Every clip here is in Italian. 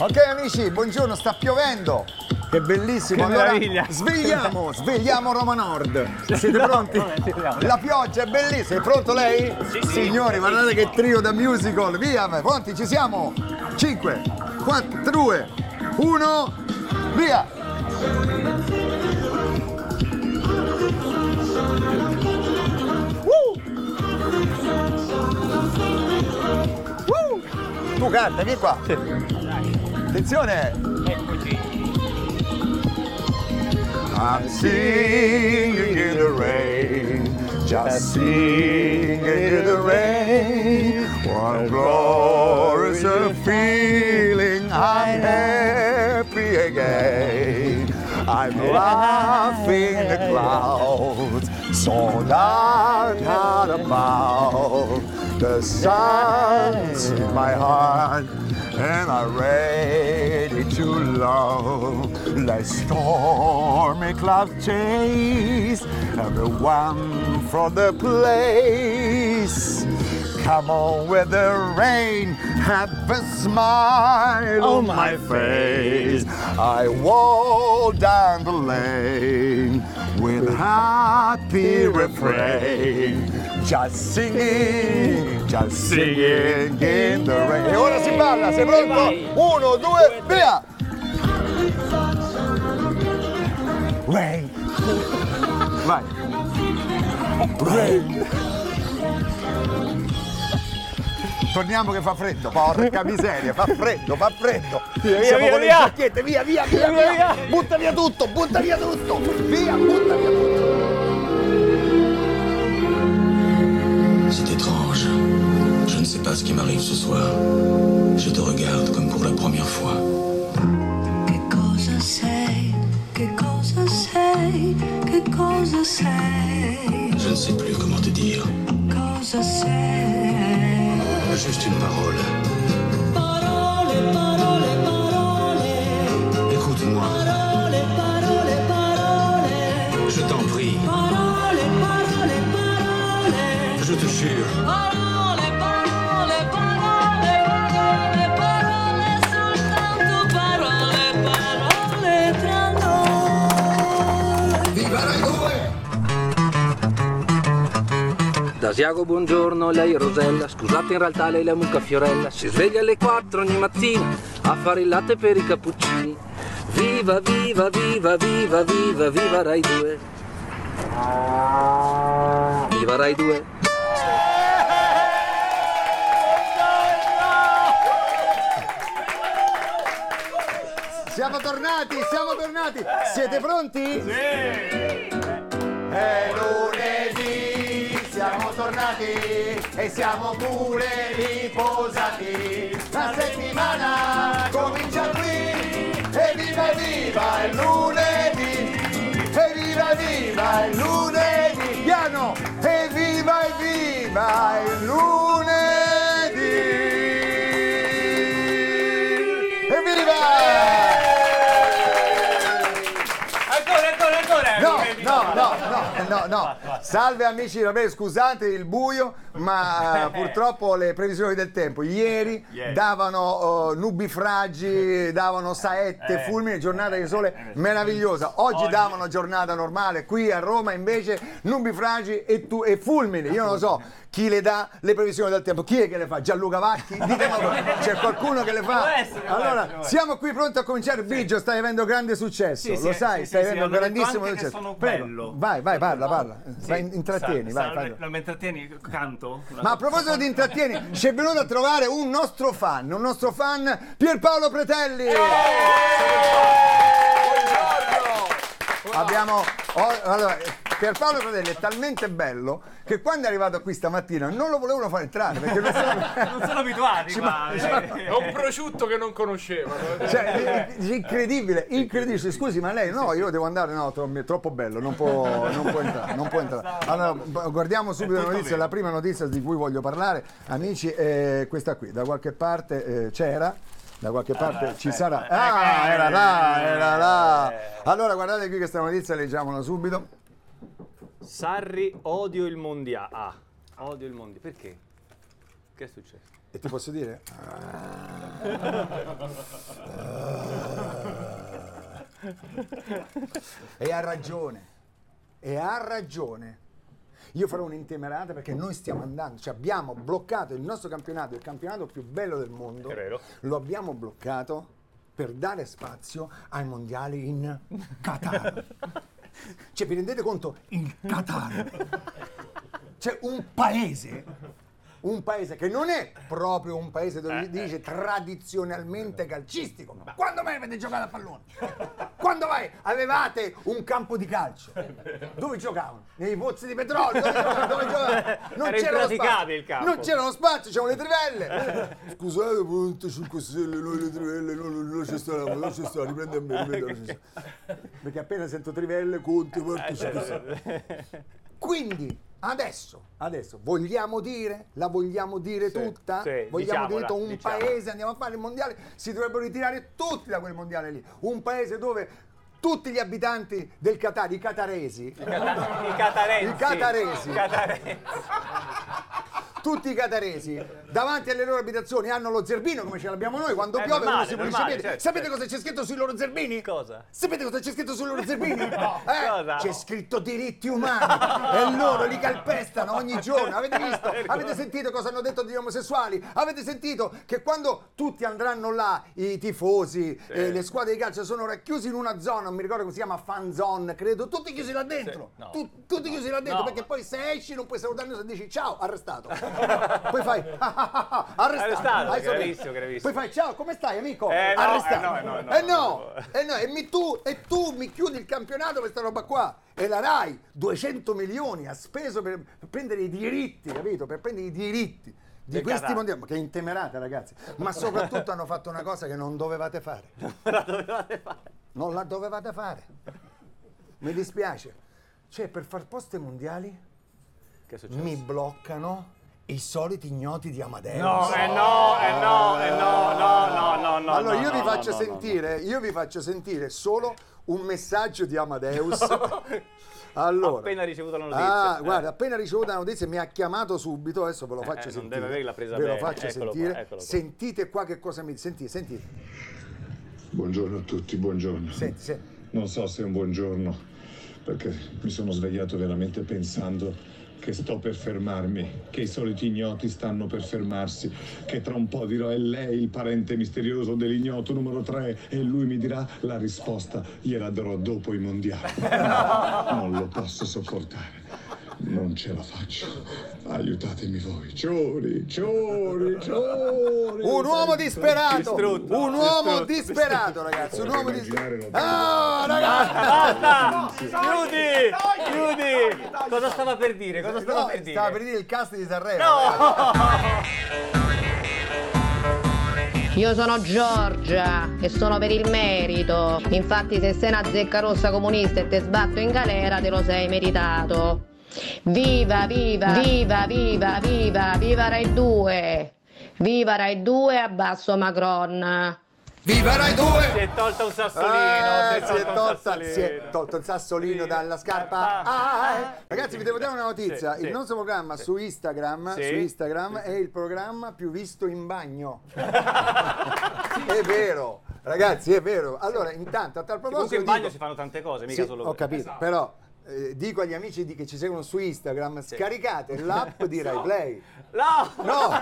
Ok amici, buongiorno, sta piovendo. Che bellissimo. Che allora meraviglia. svegliamo, svegliamo Roma Nord. Siete No, pronti? svegliamo. La pioggia è bellissima. È pronto lei? Sì, sì. Signori, guardate che trio da musical. Via, pronti, ci siamo. 5, 4, 2, 1, via. Woo! Woo! Tu canta, vieni qua. Attenzione. I'm singing in the rain, just singing in the rain. One glorious feeling, I'm happy again. I'm laughing in the clouds, so down out about. The sun's in my heart, and I'm ready to love. Let stormy clouds chase everyone from the place. Come on with the rain, have a smile Oh, on my my face. I walk down the lane with happy refrain, just singing, just singing in the rain. E ora si balla, sei pronto? Uno, due, via! Rain. Vai. Rain. Torniamo che fa freddo, porca miseria, fa freddo, fa freddo. Via, Siamo via, con le via. giacchette, via, via, via, Via, via, via. Butta via tutto, butta via tutto. Via, butta via tutto. Ce qui m'arrive ce soir. Je te regarde comme pour la première fois. Che cosa sei? Che cosa sei? Che cosa sei? Je ne sais plus comment te dire. Cosa sei? Juste une parole. Parole, parole, parole. Écoute-moi. Parole, parole, parole. Je t'en prie. Parole, parole, parole. Je te jure. Da Siago buongiorno, lei è Rosella, scusate in realtà lei è la mucca Fiorella, si sveglia alle 4 ogni mattina a fare il latte per i cappuccini. Viva, viva, viva, viva, viva, viva Rai 2. Viva Rai 2. Siamo tornati, siamo tornati. Siete pronti? Sì. È lunedì, siamo tornati e siamo pure riposati. La settimana comincia qui e viva viva il lunedì. E viva viva il lunedì. Piano, e viva e viva il lunedì. Evviva! Ancora, ancora, ancora. No, no, no, no, no. Salve amici, vabbè, scusate il buio, ma eh, purtroppo le previsioni del tempo ieri Ieri. davano eh, nubifragi, davano saette, Eh. fulmini, giornata di sole meravigliosa. Oggi, Oggi- davano giornata normale, qui a Roma invece nubifragi e, tu- e fulmini. Io non lo so chi le dà le previsioni del tempo. Chi è che le fa? Gianluca Vacchi? C'è qualcuno che le fa? Allora, siamo qui pronti a cominciare. Biggio, stai avendo grande successo, lo sai, stai avendo grandissimo successo. sono Prego, bello. vai, vai, parla, parla. Sì. Vai, no, mi intrattieni, canto. Ma a proposito di intrattieni, ci è venuto a trovare un nostro fan, un nostro fan, Pierpaolo Pretelli. Buongiorno. Abbiamo oh, allora, Pierpaolo Pretelli è talmente bello che quando è arrivato qui stamattina non lo volevano far entrare perché non sono- Non sono abituati Ci ma- eh. È un prosciutto che non conoscevano. Cioè, incredibile, incredibile. Scusi, ma lei no, io devo andare, no, è troppo bello, non può, non può entrare. Non può entrare. Allora, guardiamo subito la notizia, la prima notizia di cui voglio parlare, amici, è questa qui, da qualche parte eh, c'era. Da qualche parte ci sarà. Ah, era là, era là. Allora, guardate qui questa notizia, leggiamola subito. Sarri odio il mondiale. Ah, odio il mondiale. Perché? Che è successo? E ti posso dire? E ha ragione. E ha ragione. Io farò un'intemerata perché noi stiamo andando, cioè abbiamo bloccato il nostro campionato, il campionato più bello del mondo. È vero. Lo abbiamo bloccato per dare spazio ai mondiali in Qatar. cioè, vi rendete conto? Il Qatar. C'è un paese, un paese che non è proprio un paese dove si dice tradizionalmente calcistico. Ma quando mai avete giocato a pallone? Quando mai avevate un campo di calcio? Dove giocavano? Nei pozzi di petrolio? Dove giocavano? Dove giocavano? Non Era c'era spazio. il campo. Non c'era lo spazio, c'erano le trivelle. Scusate, punto 5 stelle, noi le trivelle, non, non ci stavamo, non ci stavamo, riprende a me, riprende non ci sta. Perché appena sento trivelle, conti, punto 5 stelle. Quindi adesso, adesso vogliamo dire, la vogliamo dire tutta? sì, vogliamo dire un diciamola. paese, andiamo a fare il mondiale, si dovrebbero ritirare tutti da quel mondiale lì. Un paese dove tutti gli abitanti del Qatar, i qataresi, I cataresi. I cataresi. I cataresi. Tutti i qataresi davanti alle loro abitazioni hanno lo zerbino come ce l'abbiamo noi quando È piove normale, uno si pulisce i normale, piedi. certo, Sapete certo. cosa c'è scritto sui loro zerbini? Cosa? Sapete cosa c'è scritto sui loro zerbini? Eh, Cosa? C'è scritto diritti umani e loro li calpestano ogni giorno. Avete visto? Avete sentito cosa hanno detto degli omosessuali? Avete sentito che quando tutti andranno là, i tifosi, eh, le squadre di calcio sono racchiusi in una zona, non mi ricordo come si chiama, fan zone, credo, tutti chiusi là dentro. Sì, no. Tu- tutti chiusi là dentro No, perché poi se esci non puoi salutare nessuno e dici ciao, arrestato. poi fai arrestato. Arrestato, Hai sentito? gravissimo, gravissimo. Poi fai ciao, come stai amico? Eh, no, arrestato. eh, no, eh, no, Eh no, eh no, e, tu, e tu mi chiudi il campionato per questa roba qua. E la RAI 200 milioni ha speso per, prendere i diritti, capito? Per prendere i diritti di questi mondiali. Che intemerate, ragazzi. Ma soprattutto hanno fatto una cosa che non dovevate fare. Non la dovevate fare. Mi dispiace. Cioè, per far posto ai mondiali mi bloccano i soliti ignoti di Amadeus. No, eh no, eh no, eh no, no, no, no, no. allora no, io vi no, faccio no, no, sentire, io vi faccio sentire solo un messaggio di Amadeus. Allora, Appena ricevuto la notizia. Ah, Eh. guarda, appena ricevuto la notizia mi ha chiamato subito, adesso ve lo faccio eh, non sentire. deve averla presa ve lo bene. faccio Eccolo qua, sentire. eccolo qua. Sentite qua che cosa mi sentite, sentite. Buongiorno a tutti, buongiorno. Senti, senti. Non so se è un buongiorno, perché mi sono svegliato veramente pensando che sto per fermarmi, che i soliti ignoti stanno per fermarsi, che tra un po' dirò è lei il parente misterioso dell'ignoto numero 3 e lui mi dirà la risposta gliela darò dopo i mondiali. Non lo posso sopportare. Non ce la faccio. Aiutatemi voi. Ciori, ciori, ciori. Un uomo disperato! Distrutto, un uomo distrutto, disperato, ragazzi! Un uomo disperato! la- Ah, ragazzi! Basta! Chiudi! Chiudi! Cosa stava per dire? Cosa stava No, per dire? stava per dire il cast di Sanremo. Io sono Giorgia e sono per il merito. Infatti se sei una zecca rossa comunista e te sbatto in galera te lo sei meritato. Viva, viva, viva, viva, viva, viva Rai 2. Viva Rai 2 abbasso Macron. Viva Rai 2! Si è tolta un sassolino, Eh, si è tolta un sassolino. si è tolto il sassolino Sì. dalla scarpa. Ah, Ah, eh. Ragazzi, vi devo dare una notizia. Sì, il sì. nostro programma su Instagram, Sì. su Instagram è il programma più visto in bagno. è vero, ragazzi, è vero. Allora, intanto, a tal proposito. Comunque in bagno dico- si fanno tante cose, mica Sì, solo ho capito, però eh, dico agli amici di- che ci seguono su Instagram, scaricate l'app di Rai Play. No! No!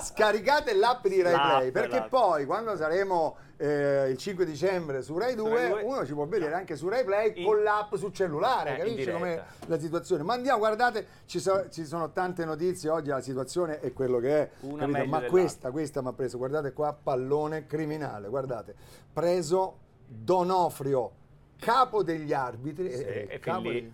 Scaricate l'app di Rai L'app, Play perché l'app. poi quando saremo eh, il 5 dicembre su Rai 2 Rai 2, uno ci può vedere anche su Rai Play In- con l'app sul cellulare, Eh, in capisci diretta. com'è la situazione? Ma andiamo, guardate, ci, so- ci sono tante notizie oggi, la situazione è quello che è, Una capito? meglio ma dell'altra. questa, questa mi ha preso, guardate qua, pallone criminale, guardate, preso Donofrio, capo degli arbitri Sì, e, e fin capo lì-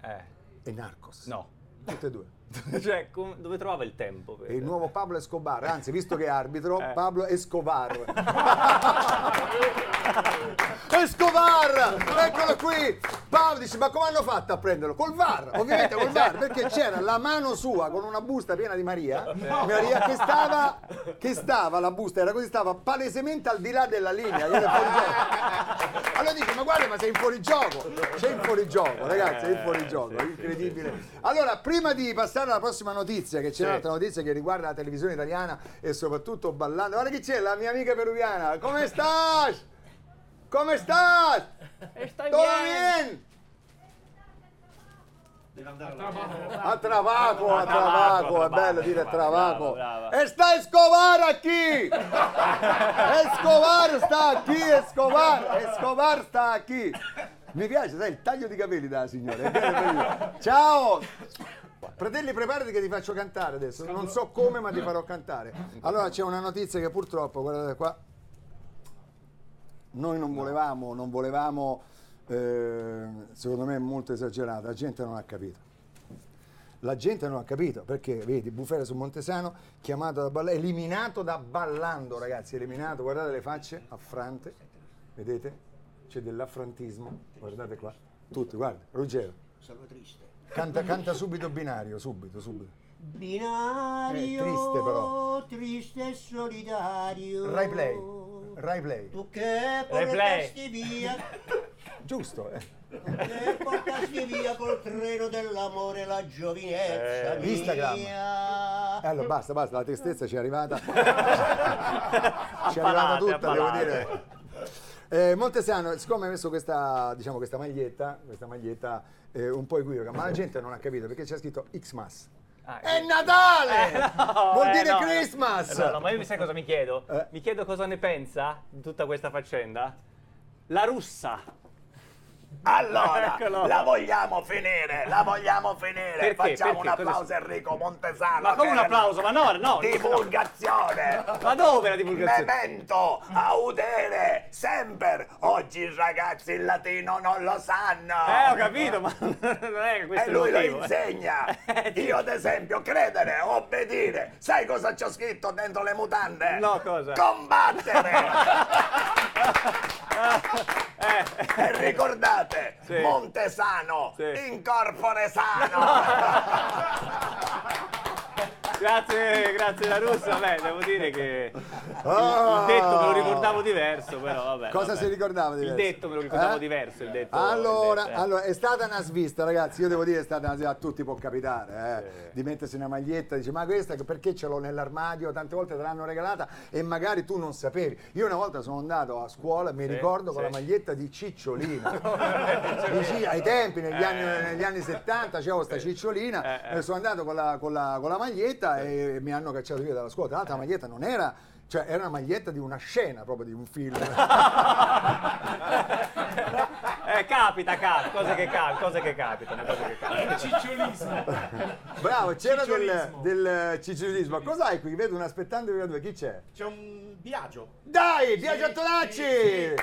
Eh, e Narcos, no. tutte e due. cioè, com- dove trovava il tempo? per- il nuovo Pablo Escobar, anzi, visto che è arbitro, Eh. Pablo Escobar. Escobar! Eccolo qui! Paolo dice, ma come hanno fatto a prenderlo? Col VAR, ovviamente col VAR, perché c'era la mano sua con una busta piena di Maria, Maria che stava, che stava, la busta era così, stava palesemente al di là della linea. Allora dice, ma guarda, ma sei in fuorigioco, sei in fuorigioco, ragazzi, sei in fuorigioco, è incredibile. Allora, prima di passare alla prossima notizia, che c'è un'altra notizia che riguarda la televisione italiana e soprattutto ballando, guarda chi c'è, la mia amica peruviana, come stas? Come stas? Stai ¿Todo bien? A trabajo, a trabajo, è bello dire trabajo. brava. Está Escobar aquí. Escobar sta qui, Escobar, Escobar sta qui. Mi piace, sai, il taglio di capelli bello, bello. Ciao. Fratelli, preparati che ti faccio cantare adesso. Non so come, ma ti farò cantare. Allora, c'è una notizia che purtroppo, guardate qua, noi non volevamo, non volevamo, eh, secondo me è molto esagerata, la gente non ha capito. La gente non ha capito perché, vedi, Bufera su Montesano, chiamato da Ballando, eliminato da Ballando, ragazzi, eliminato, guardate le facce, affrante, vedete? C'è dell'affrantismo, guardate qua, tutti, guarda, Ruggero. Sono triste. Canta, canta subito binario, subito, subito. Binario, Eh, triste però. triste e solitario. Rai Play, Rai Play, Tu che Rai Play. portasti via, giusto, eh. che portasti via col treno dell'amore la giovinezza Eh, mia. Instagram. E allora basta, basta, la tristezza ci è arrivata. ci è arrivata tutta, devo dire. Eh, Montesano, siccome hai messo questa, diciamo, questa maglietta, questa maglietta eh, un po' equivoca, ma la gente non ha capito perché c'è scritto Xmas. Ah, È Natale! No, Vuol eh, dire no. Christmas! No, no, ma io mi sai cosa mi chiedo? Eh. Mi chiedo cosa ne pensa di tutta questa faccenda. La russa. Allora, Eccolo. la vogliamo finire, la vogliamo finire. Perché? Facciamo un Perché? Cosa applauso a Enrico Montesano. Ma come un applauso? Ma no, no. Divulgazione! Ma dove la divulgazione? Memento audere sempre. Oggi i ragazzi il latino non lo sanno. Eh, ho capito, ma non è che questo E lui lo motivo, eh. insegna. Eh. Io, ad esempio, credere, obbedire. Sai cosa c'ho scritto dentro le mutande? No, cosa? Combattere. Eh, e ricordate, Sì. Montesano, Sì. incorpore sano. Grazie, grazie la russa. Beh, devo dire che Ah. il detto me lo ricordavo diverso, però vabbè. Cosa vabbè. si ricordava di Il detto me lo ricordavo diverso, il detto- Allora, detto, eh. allora, è stata una svista, ragazzi. Io devo dire, è stata una svista. A tutti può capitare eh, di mettersi una maglietta. Dice, ma questa perché ce l'ho nell'armadio? Tante volte te l'hanno regalata e magari tu non sapevi. Io una volta sono andato a scuola, mi ricordo, con sì. la maglietta di Cicciolina. Dici, ai tempi, negli, anni, negli anni 70, c'avevo questa Cicciolina. Eh, eh. sono andato con la, con la- con la maglietta e mi hanno cacciato via dalla scuola. Tra l'altro, la maglietta non era. Cioè, era una maglietta di una scena proprio di un film. Eh, capita, capita, cose che capitano, cose che capitano, cose che capitano. Cicciolismo. Bravo, c'era del, Cicciolismo. del ciccionismo. Cos'hai qui? Vedo un aspettante due. Chi c'è? C'è un viaggio. Dai, Biagio Antonacci!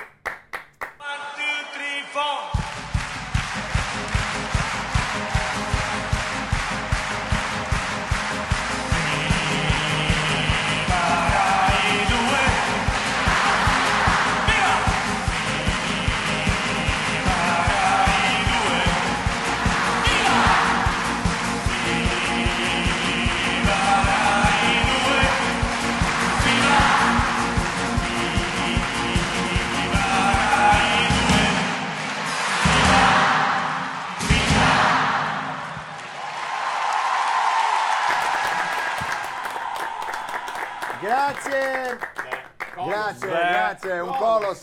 Grazie! Grazie, Beh, grazie, un.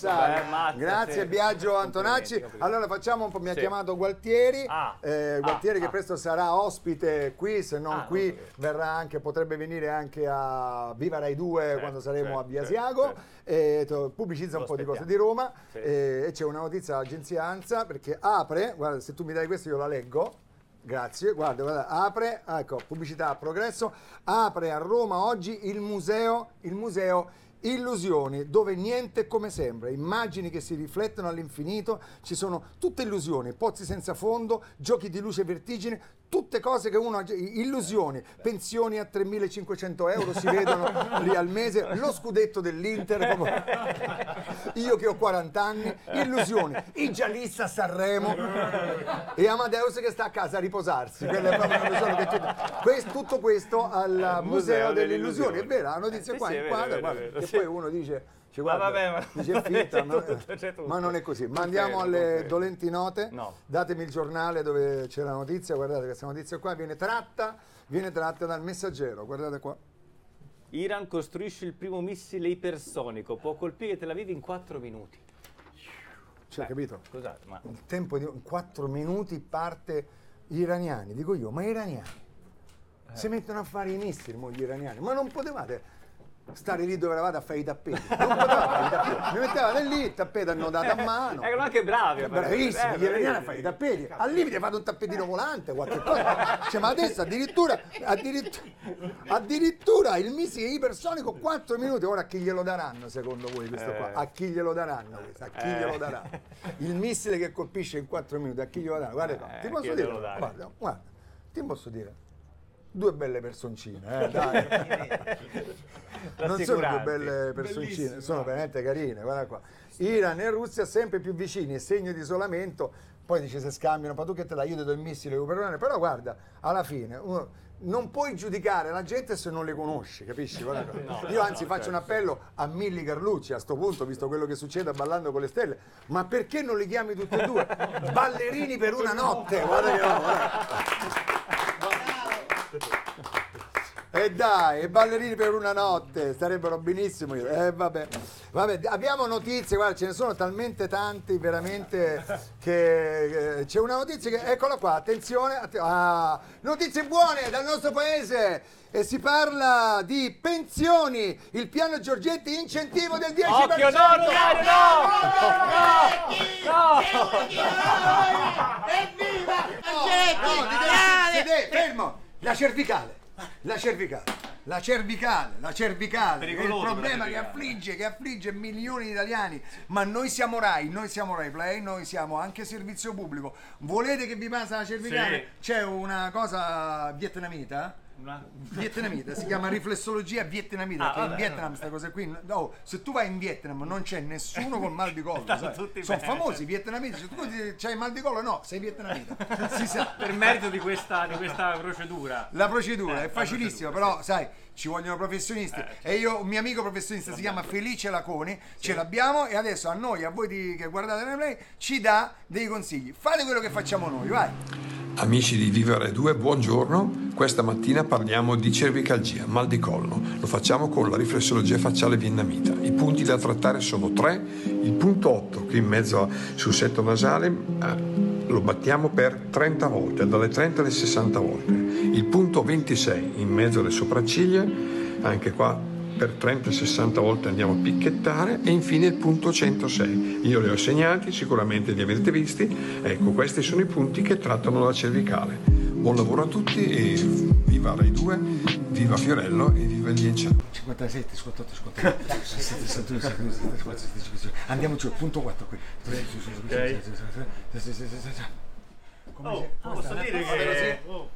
Beh, mazza, grazie sì. Biagio Antonacci. Allora facciamo un po', mi ha Sì. chiamato Gualtieri, Ah. eh, Gualtieri Ah, che ah. presto sarà ospite qui, se non Ah, qui non sapevo. verrà anche, potrebbe venire anche a Viva Rai 2 quando saremo certo, a Via certo, certo. E pubblicizza un po' di cose di Roma Sì. e, e c'è una notizia dall'agenzia ANSA perché apre, guarda se tu mi dai questo io la leggo. Grazie, guarda, guarda, apre, ecco, pubblicità a progresso, apre a Roma oggi il museo, il museo illusioni dove niente è come sembra, immagini che si riflettono all'infinito, ci sono tutte illusioni, pozzi senza fondo, giochi di luce e vertigine, tutte cose che uno ha, illusioni, pensioni a 3.500 euro si vedono lì al mese, lo scudetto dell'Inter, io che ho 40 anni, illusioni, i giallisti a Sanremo e Amadeus che sta a casa a riposarsi, tutto questo al Museo delle Illusioni, è vero, la notizia Sì, qua sì, è in vero, poi uno dice, Ma guarda, vabbè, ma- dice finta, ma, tutto, ma non è così. Ma andiamo alle dolenti note, No. datemi il giornale dove c'è la notizia, guardate questa notizia qua viene tratta, viene tratta dal messaggero, guardate qua. Iran costruisce il primo missile ipersonico, può colpire Tel Aviv in 4 minuti. Cioè, capito? Scusate, ma Il tempo di in 4 minuti parte gli iraniani, dico io, ma iraniani? Si mettono a fare i missili, gli iraniani, ma non potevate stare lì dove eravate a fare i tappeti, non potevate i tappeti, mi mettevate lì, il tappeto annodato a mano. erano anche bravi. Bravissimi, eh, gli iraniani a fare i tappeti. Al limite fate un tappetino volante, qualche cosa. Cioè, ma adesso addirittura, addirittura, addirittura il missile ipersonico 4 minuti. Ora a chi glielo daranno secondo voi questo qua? A chi glielo daranno questo? A chi Eh. glielo daranno? Il missile che colpisce in 4 minuti, a chi glielo daranno? Guarda Eh, ti posso dire? Guarda, guarda, ti posso dire. Due belle personcine, eh, dai. non sono due belle personcine, sono veramente carine, guarda qua. Iran e Russia sempre più vicini, segno di isolamento, poi dice se scambiano, ma tu che te dai, io ti do il missile, un- però guarda, alla fine uno- non puoi giudicare la gente se non le conosci, capisci? Guarda qua. io anzi faccio un appello a Milli Carlucci a sto punto, visto quello che succede a Ballando con le Stelle, ma perché non li chiami tutti e due? Ballerini per una notte, guarda che no, guarda. E dai, e ballerini per una notte, starebbero benissimo. Eh, vabbè. Vabbè, abbiamo notizie, guarda, ce ne sono talmente tanti, veramente, che eh, c'è una notizia che, eccola qua, attenzione, att- ah, notizie buone dal nostro paese. E si parla di pensioni, il piano Giorgetti incentivo del 10%. Occhio, no, Rosario, no! No! Evviva! No, ti devi sedere, fermo! La cervicale, la cervicale, la cervicale, la cervicale, è il problema che affligge, che affligge milioni di italiani. Ma noi siamo Rai, noi siamo Rai Play, noi siamo anche servizio pubblico. Volete che vi passa la cervicale? C'è una cosa vietnamita? Una- Vietnamita, si chiama riflessologia vietnamita, Ah, che in vabbè. Vietnam queste cose qui, no, se tu vai in Vietnam non c'è nessuno col mal di collo, sono bene. famosi i vietnamiti, se tu il mal di collo no, sei vietnamita, si sa. Per merito di questa, di questa procedura. La procedura Eh, è la facilissima, procedura, però sai, ci vogliono professionisti. Eh, E io, un mio amico professionista si chiama Felice Laconi, ce l'abbiamo e adesso a noi, a voi di- che guardate la play, ci dà dei consigli. Fate quello che facciamo noi, vai. Amici di Vivere 2, buongiorno. Questa mattina parliamo di cervicalgia, mal di collo. Lo facciamo con la riflessologia facciale vietnamita. I punti da trattare sono tre. Il punto 8, qui in mezzo sul setto nasale, eh, lo battiamo per 30 volte, dalle 30 alle 60 volte. Il punto 26, in mezzo alle sopracciglia, anche qua per 30-60 volte andiamo a picchettare e infine il punto 106. Io li ho segnati, sicuramente li avrete visti. Ecco, questi sono i punti che trattano la cervicale. Buon lavoro a tutti e viva Rai 2, viva Fiorello e viva gli Enciatori. 57, 58, 59, 67, 71, 72, 74, 75, Andiamo giù, punto 4 qui. Oh, posso dire che... oh,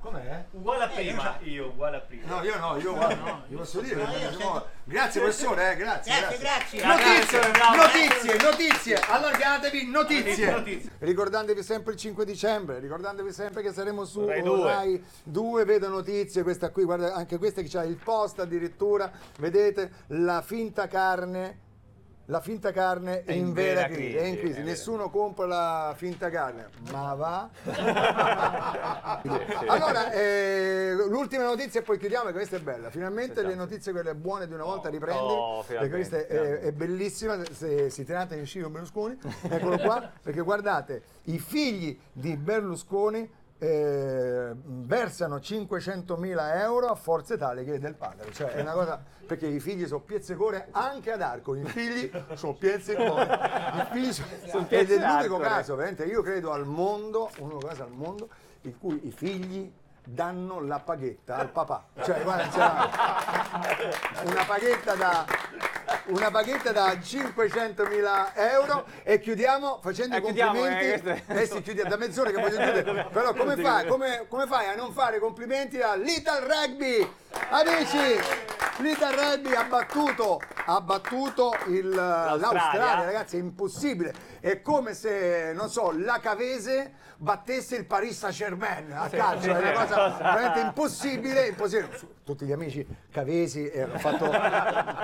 Com'è? uguale a Eh, io prima, so- io uguale a prima. No, io no, io guarda, io posso dire No, io sento- Grazie professore, eh, grazie. Grazie, grazie. Notizie, Grazie, bravo. notizie, notizie, allargatevi, notizie. Notizie, notizie. Ricordatevi sempre il 5 dicembre, ricordatevi sempre che saremo su Rai due. Rai 2, vedo notizie, questa qui, guarda, anche questa che c'ha il post addirittura, vedete, la finta carne. La finta carne è in, vera crisi, è in crisi. è vera. nessuno compra la finta carne, ma va. allora, eh, l'ultima notizia e poi chiudiamo perché questa è bella. Finalmente le notizie quelle buone di una volta riprendi. oh, perché questa è, è bellissima. Se si tratta di uscire con Berlusconi, eccolo qua. Perché guardate, i figli di Berlusconi eh, versano 500.000 euro a Forza Italia che è del padre. Cioè, è una cosa. Perché i figli sono pizzecore anche ad arco. I figli sono pizzecore. I figli sono, Sono ed è l'unico caso, veramente, io credo al mondo, unico caso al mondo in cui i figli danno la paghetta al papà. Cioè, guarda, una paghetta da una paghetta da 500.000 euro e chiudiamo facendo i Eh, complimenti. eh, questo Eh sì, chiudiamo da mezz'ora che voglio chiudere. Però come fai, come, come fai a non fare complimenti a Little Rugby? Amici, Little Rugby ha battuto, ha battuto il- l'Australia, ragazzi, è impossibile. È come se, non so, la Cavese battesse il Paris Saint-Germain a calcio, è una cosa veramente impossibile, impossibile. Tutti gli amici cavesi, eh, ho fatto-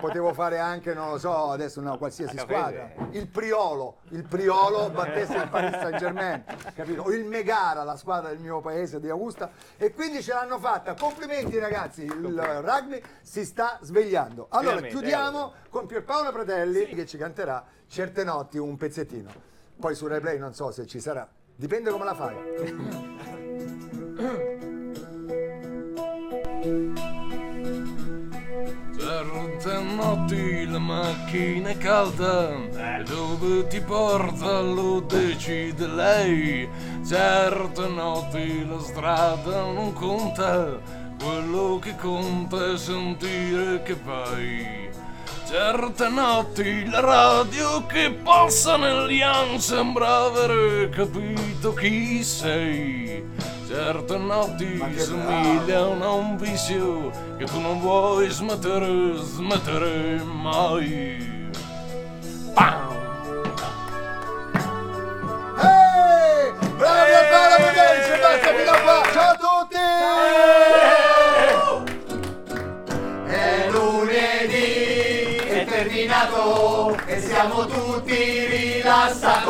potevo fare anche, non lo so, adesso una qualsiasi squadra. Il Priolo, il Priolo battesse il Paris Saint-Germain, capito? O il Megara, la squadra del mio paese di Augusta. E quindi ce l'hanno fatta. Complimenti ragazzi, il rugby si sta svegliando. Allora, chiudiamo con Pierpaolo Pratelli che ci canterà certe notti un pezzettino. Poi su replay non so se ci sarà. Dipende come la fai. Certe notti la macchina è calda e dove ti porta lo decide lei. Certe notti la strada non conta, quello che conta è sentire che vai. Certe notti la radio che passa negli anni sembra avere capito chi sei. Certe notti somigliano a un vizio che tu non vuoi smettere, smettere mai. Ehi! Basta fino a qua. Ciao a tutti! terminato e siamo tutti rilassati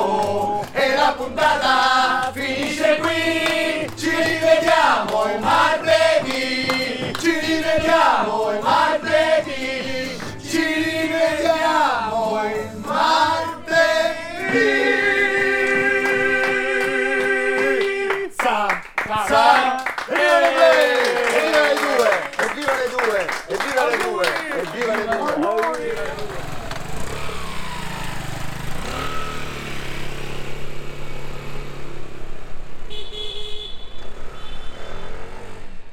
e la puntata finisce qui. Ci rivediamo il martedì, ci rivediamo il martedì, ci rivediamo il martedì.